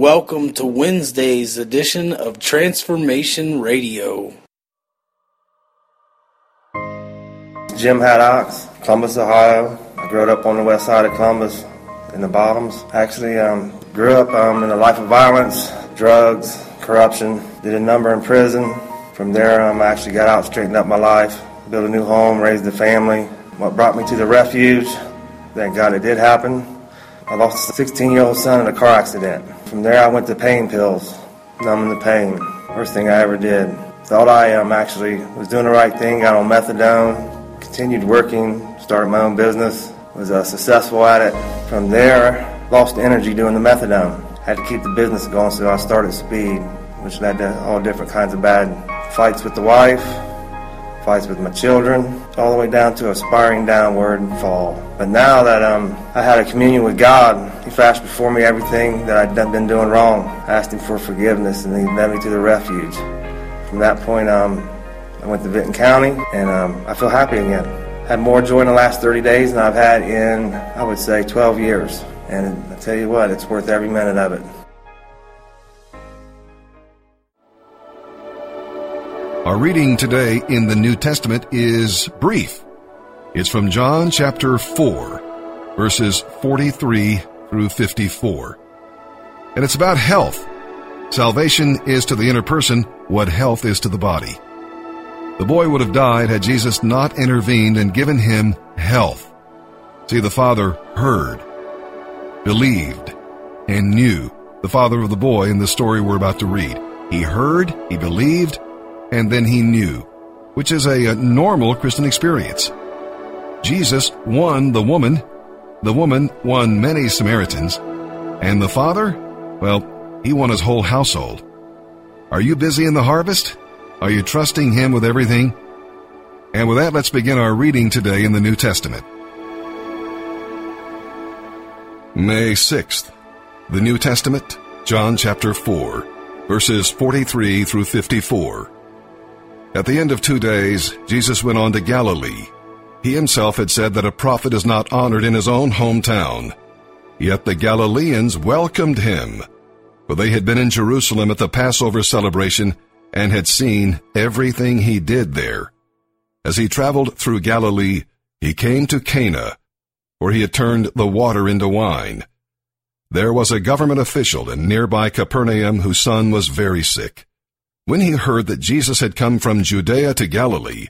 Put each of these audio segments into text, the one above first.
Welcome to Wednesday's edition of Transformation Radio. Jim Haddox, Columbus, Ohio. I grew up on the west side of Columbus in the bottoms. Actually, um, grew up um, in a life of violence, drugs, corruption. Did a number in prison. From there, um, I actually got out, straightened up my life, built a new home, raised a family. What brought me to the refuge, thank God it did happen. I lost a 16 year old son in a car accident. From there, I went to pain pills, numbing the pain. First thing I ever did. Thought I um, actually was doing the right thing, got on methadone, continued working, started my own business, was uh, successful at it. From there, lost energy doing the methadone. Had to keep the business going, so I started speed, which led to all different kinds of bad fights with the wife, fights with my children, all the way down to aspiring downward and fall. But now that um, I had a communion with God, He flashed before me everything that I'd been doing wrong. I asked Him for forgiveness, and He led me to the refuge. From that point, um, I went to Vinton County, and um, I feel happy again. Had more joy in the last 30 days than I've had in, I would say, 12 years. And I tell you what, it's worth every minute of it. Our reading today in the New Testament is brief. It's from John chapter 4, verses 43 through 54. And it's about health. Salvation is to the inner person what health is to the body. The boy would have died had Jesus not intervened and given him health. See, the father heard, believed, and knew the father of the boy in the story we're about to read. He heard, he believed, and then he knew, which is a, normal Christian experience. Jesus won the woman, the woman won many Samaritans, and the father, well, he won his whole household. Are you busy in the harvest? Are you trusting him with everything? And with that, let's begin our reading today in the New Testament. May 6th, the New Testament, John chapter 4, verses 43 through 54. At the end of two days, Jesus went on to Galilee. He himself had said that a prophet is not honored in his own hometown. Yet the Galileans welcomed him, for they had been in Jerusalem at the Passover celebration and had seen everything he did there. As he traveled through Galilee, he came to Cana, where he had turned the water into wine. There was a government official in nearby Capernaum whose son was very sick. When he heard that Jesus had come from Judea to Galilee,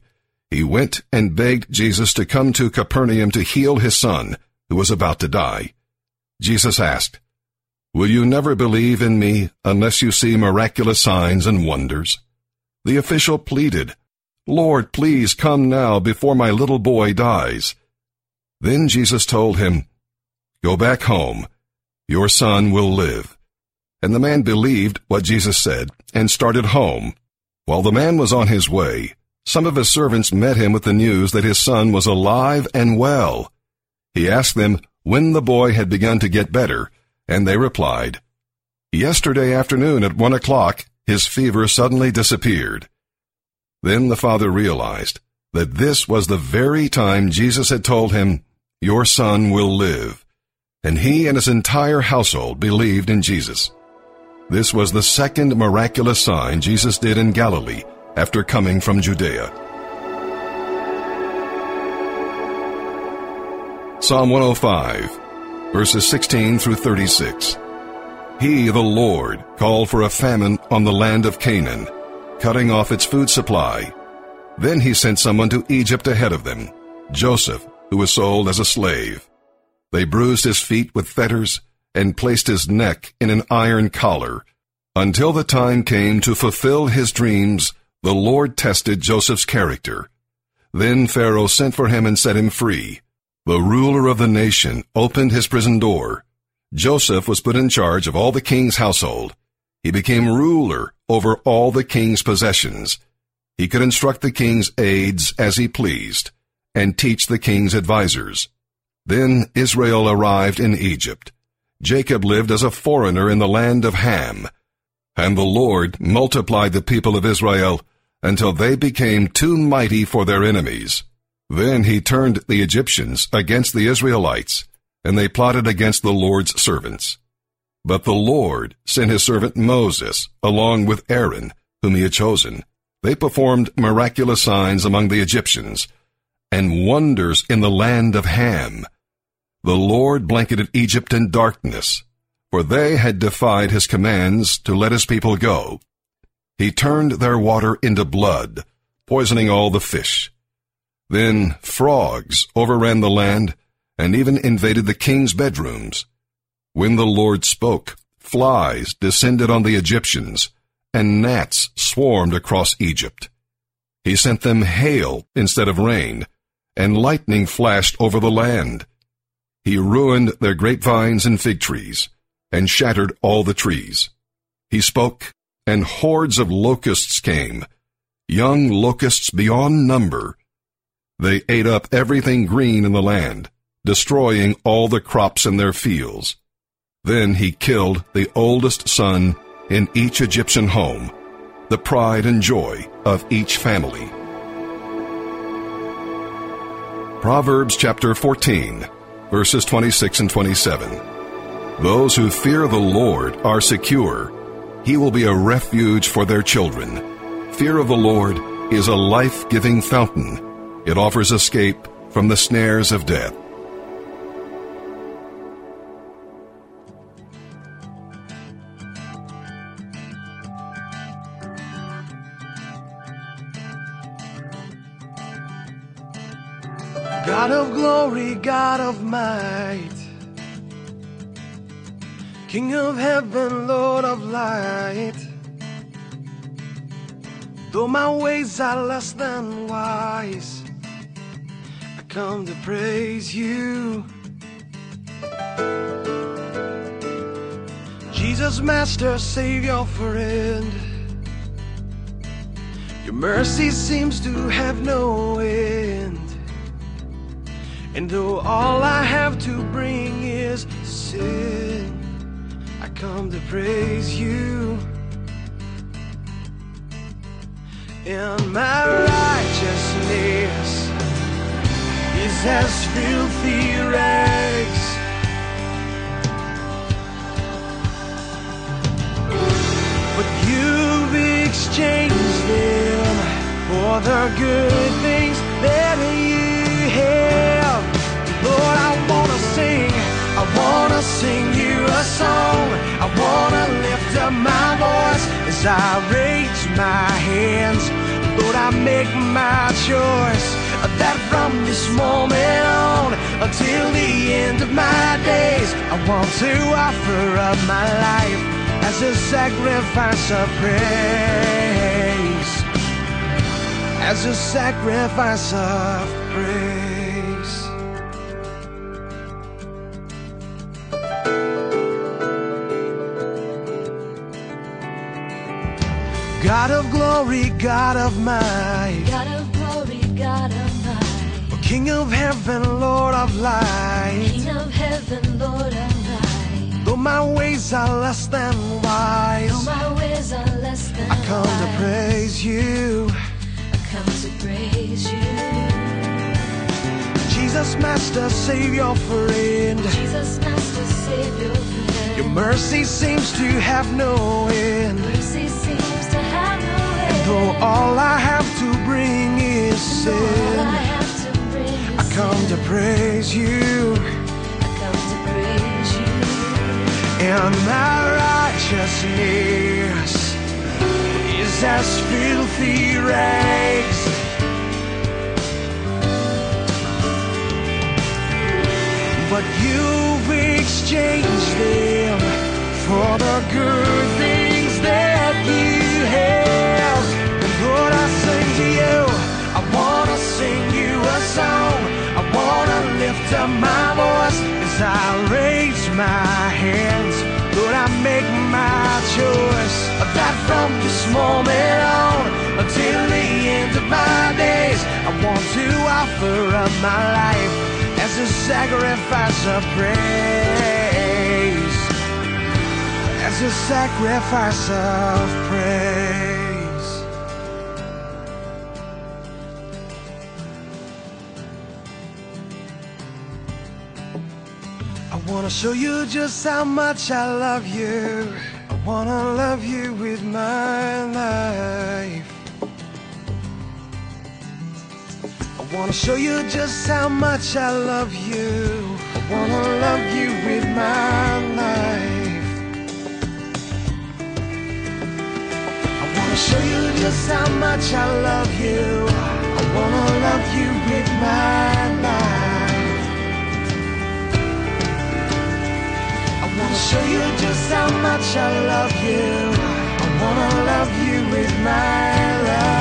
he went and begged Jesus to come to Capernaum to heal his son, who was about to die. Jesus asked, Will you never believe in me unless you see miraculous signs and wonders? The official pleaded, Lord, please come now before my little boy dies. Then Jesus told him, Go back home. Your son will live. And the man believed what Jesus said and started home. While the man was on his way, some of his servants met him with the news that his son was alive and well. He asked them when the boy had begun to get better, and they replied, Yesterday afternoon at one o'clock, his fever suddenly disappeared. Then the father realized that this was the very time Jesus had told him, Your son will live. And he and his entire household believed in Jesus. This was the second miraculous sign Jesus did in Galilee after coming from Judea. Psalm 105, verses 16 through 36. He, the Lord, called for a famine on the land of Canaan, cutting off its food supply. Then he sent someone to Egypt ahead of them, Joseph, who was sold as a slave. They bruised his feet with fetters and placed his neck in an iron collar. Until the time came to fulfill his dreams, the Lord tested Joseph's character. Then Pharaoh sent for him and set him free. The ruler of the nation opened his prison door. Joseph was put in charge of all the king's household. He became ruler over all the king's possessions. He could instruct the king's aides as he pleased and teach the king's advisers. Then Israel arrived in Egypt. Jacob lived as a foreigner in the land of Ham. And the Lord multiplied the people of Israel until they became too mighty for their enemies. Then he turned the Egyptians against the Israelites, and they plotted against the Lord's servants. But the Lord sent his servant Moses, along with Aaron, whom he had chosen. They performed miraculous signs among the Egyptians, and wonders in the land of Ham. The Lord blanketed Egypt in darkness, for they had defied his commands to let his people go. He turned their water into blood, poisoning all the fish. Then frogs overran the land and even invaded the king's bedrooms. When the Lord spoke, flies descended on the Egyptians, and gnats swarmed across Egypt. He sent them hail instead of rain, and lightning flashed over the land. He ruined their grapevines and fig trees, and shattered all the trees. He spoke, and hordes of locusts came, young locusts beyond number. They ate up everything green in the land, destroying all the crops in their fields. Then he killed the oldest son in each Egyptian home, the pride and joy of each family. Proverbs chapter 14, verses 26 and 27. Those who fear the Lord are secure. He will be a refuge for their children. Fear of the Lord is a life giving fountain. It offers escape from the snares of death. Of might, King of heaven, Lord of light. Though my ways are less than wise, I come to praise you. Jesus, Master, Savior, friend. Your mercy seems to have no end. And though all I have to bring is sin, I come to praise you. And my righteousness is as filthy rags. But you've exchanged them for the good things that as I raise my hands. Lord, I make my choice that from this moment on until the end of my days, I want to offer up my life as a sacrifice of praise. As a sacrifice of praise. God of glory, God of might, God of glory, God of might, King of heaven, Lord of light. King of heaven, Lord of light. Though my ways are less than wise, Though my ways are less than I come to praise you. I come to praise you. Jesus, Master, Savior, friend. Jesus, Master, Savior, friend. Your mercy seems to have no end. All I have to bring is And all I sin, have to bring I come to praise you. I come to praise you. And my righteousness is as filthy rags. But you've exchanged them for the good things song. I wanna lift up my voice as I raise my hands. Lord, I make my choice that from this moment on until the end of my days, I want to offer up my life as a sacrifice of praise. As a sacrifice of praise. Wanna show you just how much I love you. I wanna love you with my life. I wanna show you just how much I love you. I wanna love you with my life. I wanna show you just how much I love you. I wanna love you with my life. Show you just how much I love you. I wanna love you with my life.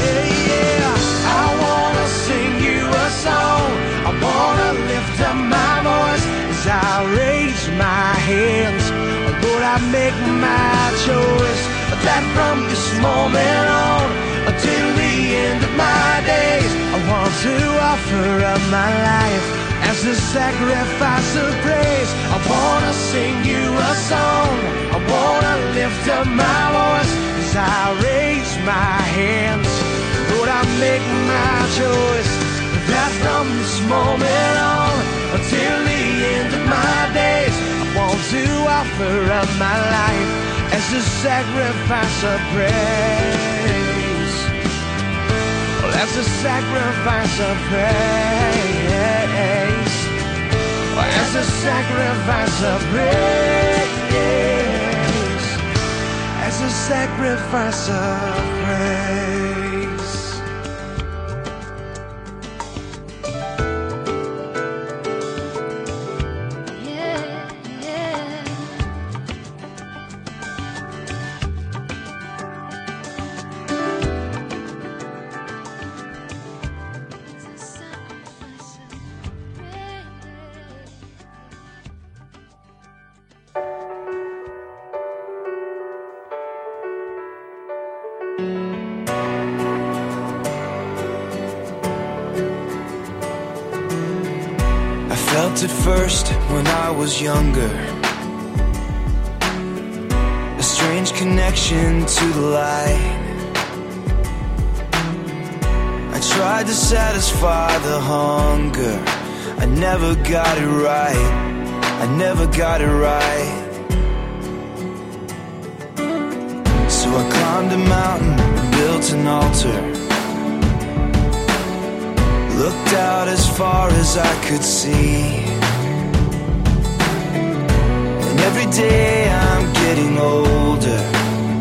Yeah, yeah. I wanna sing you a song. I wanna lift up my voice as I raise my hands. Oh, Lord, I make my choice that from this moment on until the end of my days, I want to offer up my life as a sacrifice of praise. I wanna sing you a song. I wanna lift up my voice as I raise my hands. Lord, I make my choice that from this moment on until the end of my days, I want to offer up my life as a sacrifice of praise. As a sacrifice of praise. As a sacrifice of praise. As a sacrifice of praise. Was younger. A strange connection to the light. I tried to satisfy the hunger. I never got it right. I never got it right. So I climbed a mountain built an altar. Looked out as far as I could see. Every day I'm getting older.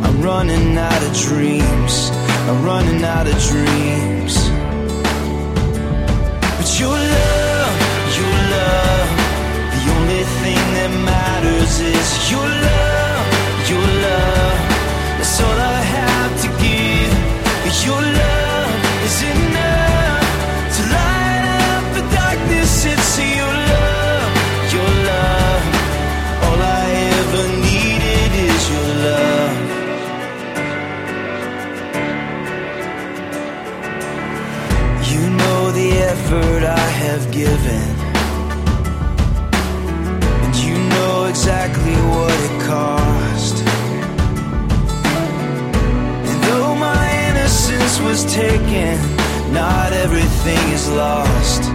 I'm running out of dreams. I'm running out of dreams. But your love, your love, the only thing that matters is your love, your love. That's all I was taken, not everything is lost.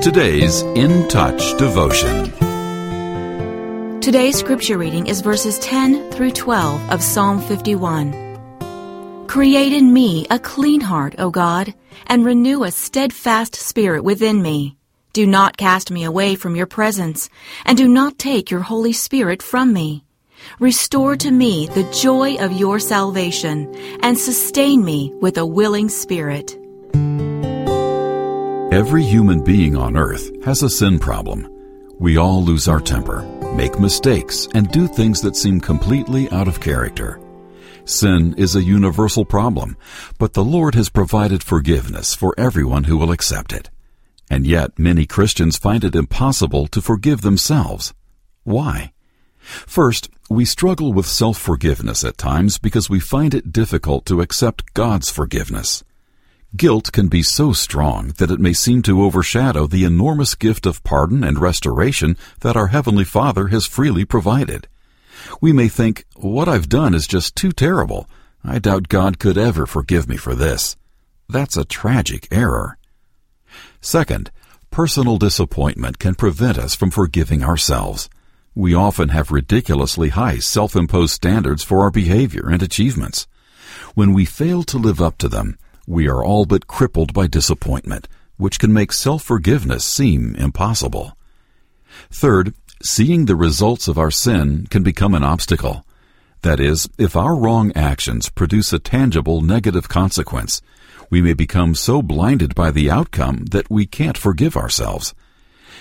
Today's In Touch devotion. Today's scripture reading is verses 10 through 12 of Psalm 51. Create in me a clean heart, O God, and renew a steadfast spirit within me. Do not cast me away from your presence, and do not take your Holy Spirit from me. Restore to me the joy of your salvation, and sustain me with a willing spirit. Every human being on earth has a sin problem. We all lose our temper, make mistakes, and do things that seem completely out of character. Sin is a universal problem, but the Lord has provided forgiveness for everyone who will accept it. And yet many Christians find it impossible to forgive themselves. Why? First, we struggle with self-forgiveness at times because we find it difficult to accept God's forgiveness. Guilt can be so strong that it may seem to overshadow the enormous gift of pardon and restoration that our Heavenly Father has freely provided. We may think, what I've done is just too terrible. I doubt God could ever forgive me for this. That's a tragic error. Second, personal disappointment can prevent us from forgiving ourselves. We often have ridiculously high self-imposed standards for our behavior and achievements. When we fail to live up to them, we are all but crippled by disappointment, which can make self-forgiveness seem impossible. Third, seeing the results of our sin can become an obstacle. That is, if our wrong actions produce a tangible negative consequence, we may become so blinded by the outcome that we can't forgive ourselves.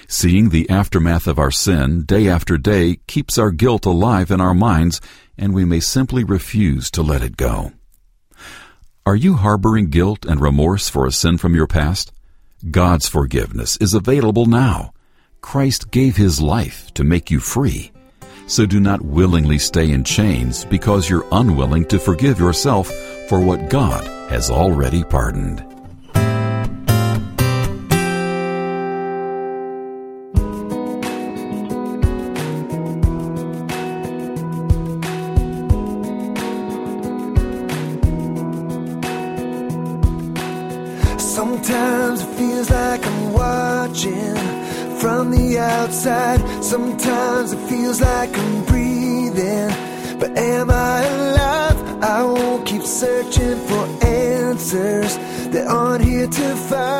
Seeing the aftermath of our sin day after day keeps our guilt alive in our minds, and we may simply refuse to let it go. Are you harboring guilt and remorse for a sin from your past? God's forgiveness is available now. Christ gave his life to make you free. So do not willingly stay in chains because you're unwilling to forgive yourself for what God has already pardoned. Sometimes it feels like I'm watching from the outside. Sometimes it feels like I'm breathing. But am I alive? I won't keep searching for answers that aren't here to find.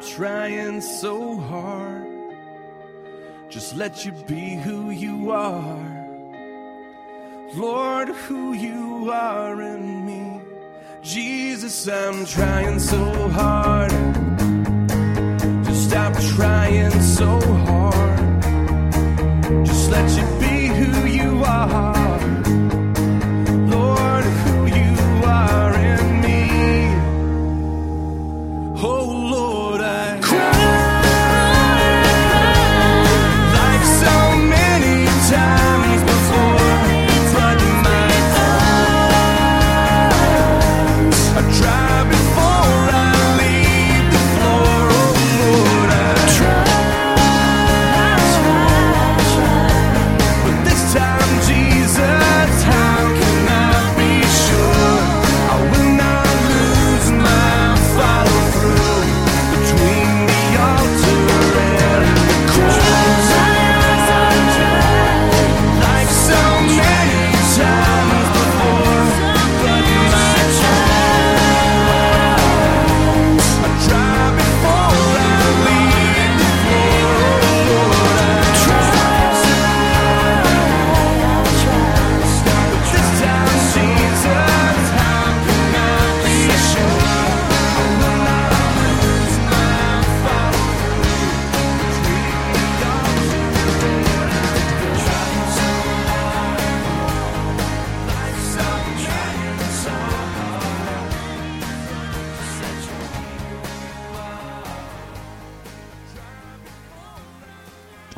trying so hard. Just let you be who you are. Lord, who you are in me. Jesus, I'm trying so hard. Just stop trying so hard. Just let you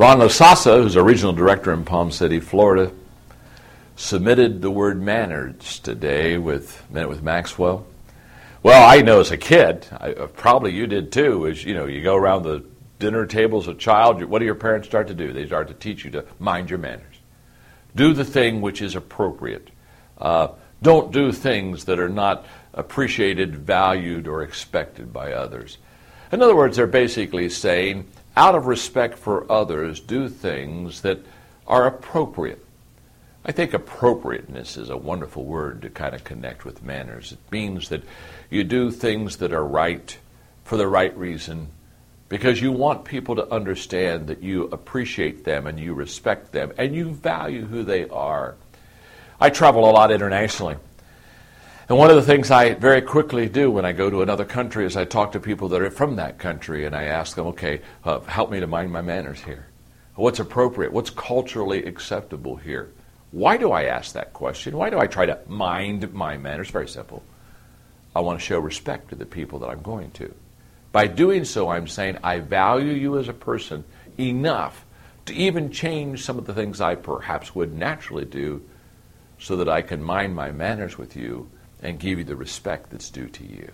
Ron Lasasa, who's a regional director in Palm City, Florida, submitted the word manners today with met with Maxwell. Well, I know as a kid, I, uh, probably you did too. Is you know you go around the dinner table as a child. What do your parents start to do? They start to teach you to mind your manners, do the thing which is appropriate. Uh, don't do things that are not appreciated, valued, or expected by others. In other words, they're basically saying out of respect for others, do things that are appropriate. I think appropriateness is a wonderful word to kind of connect with manners. It means that you do things that are right for the right reason because you want people to understand that you appreciate them and you respect them and you value who they are. I travel a lot internationally. And one of the things I very quickly do when I go to another country is I talk to people that are from that country and I ask them, okay, uh, help me to mind my manners here. What's appropriate? What's culturally acceptable here? Why do I ask that question? Why do I try to mind my manners? Very simple. I want to show respect to the people that I'm going to. By doing so, I'm saying I value you as a person enough to even change some of the things I perhaps would naturally do so that I can mind my manners with you and give you the respect that's due to you.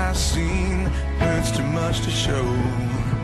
Has seen, hurts too much to show.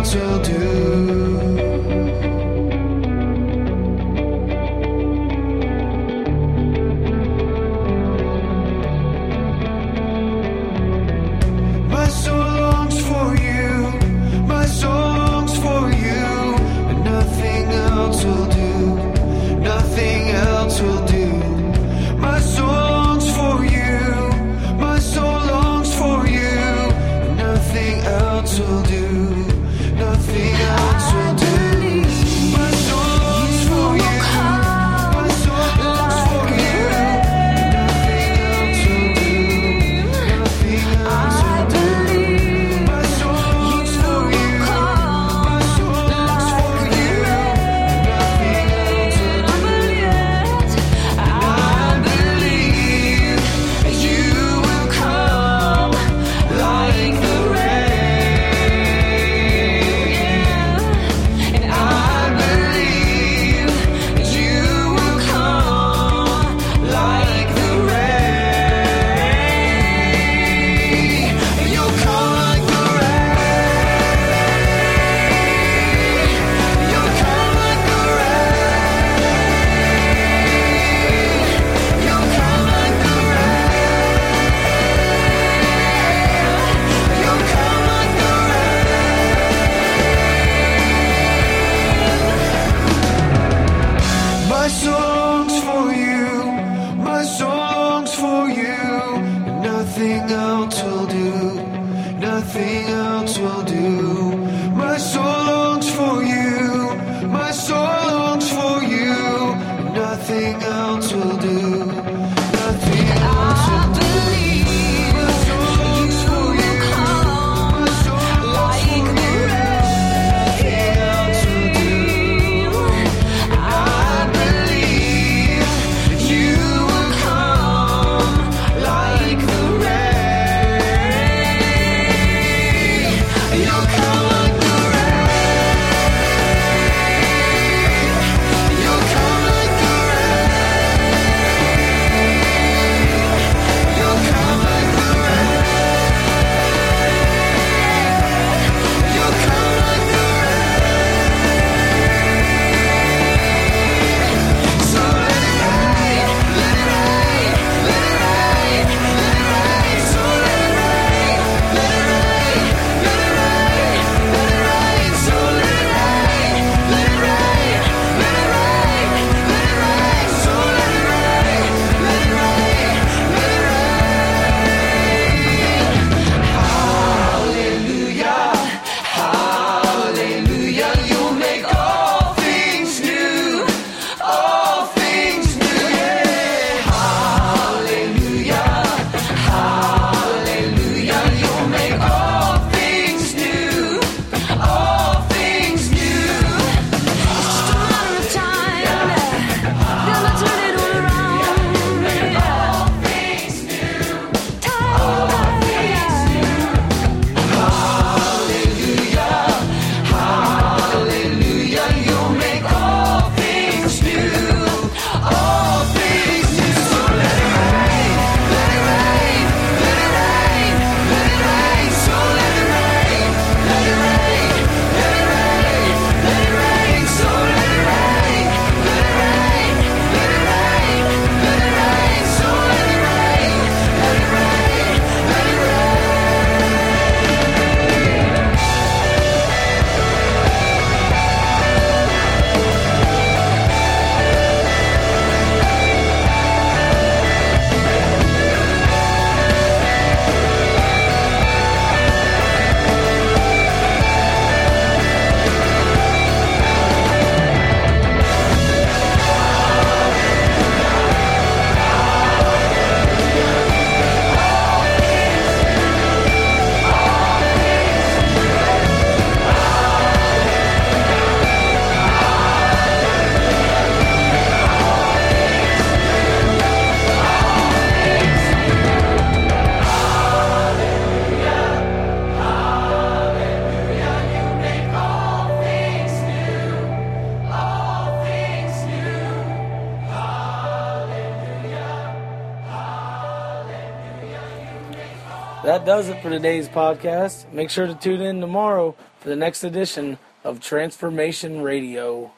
Will do. for today's podcast. Make sure to tune in tomorrow for the next edition of Transformation Radio.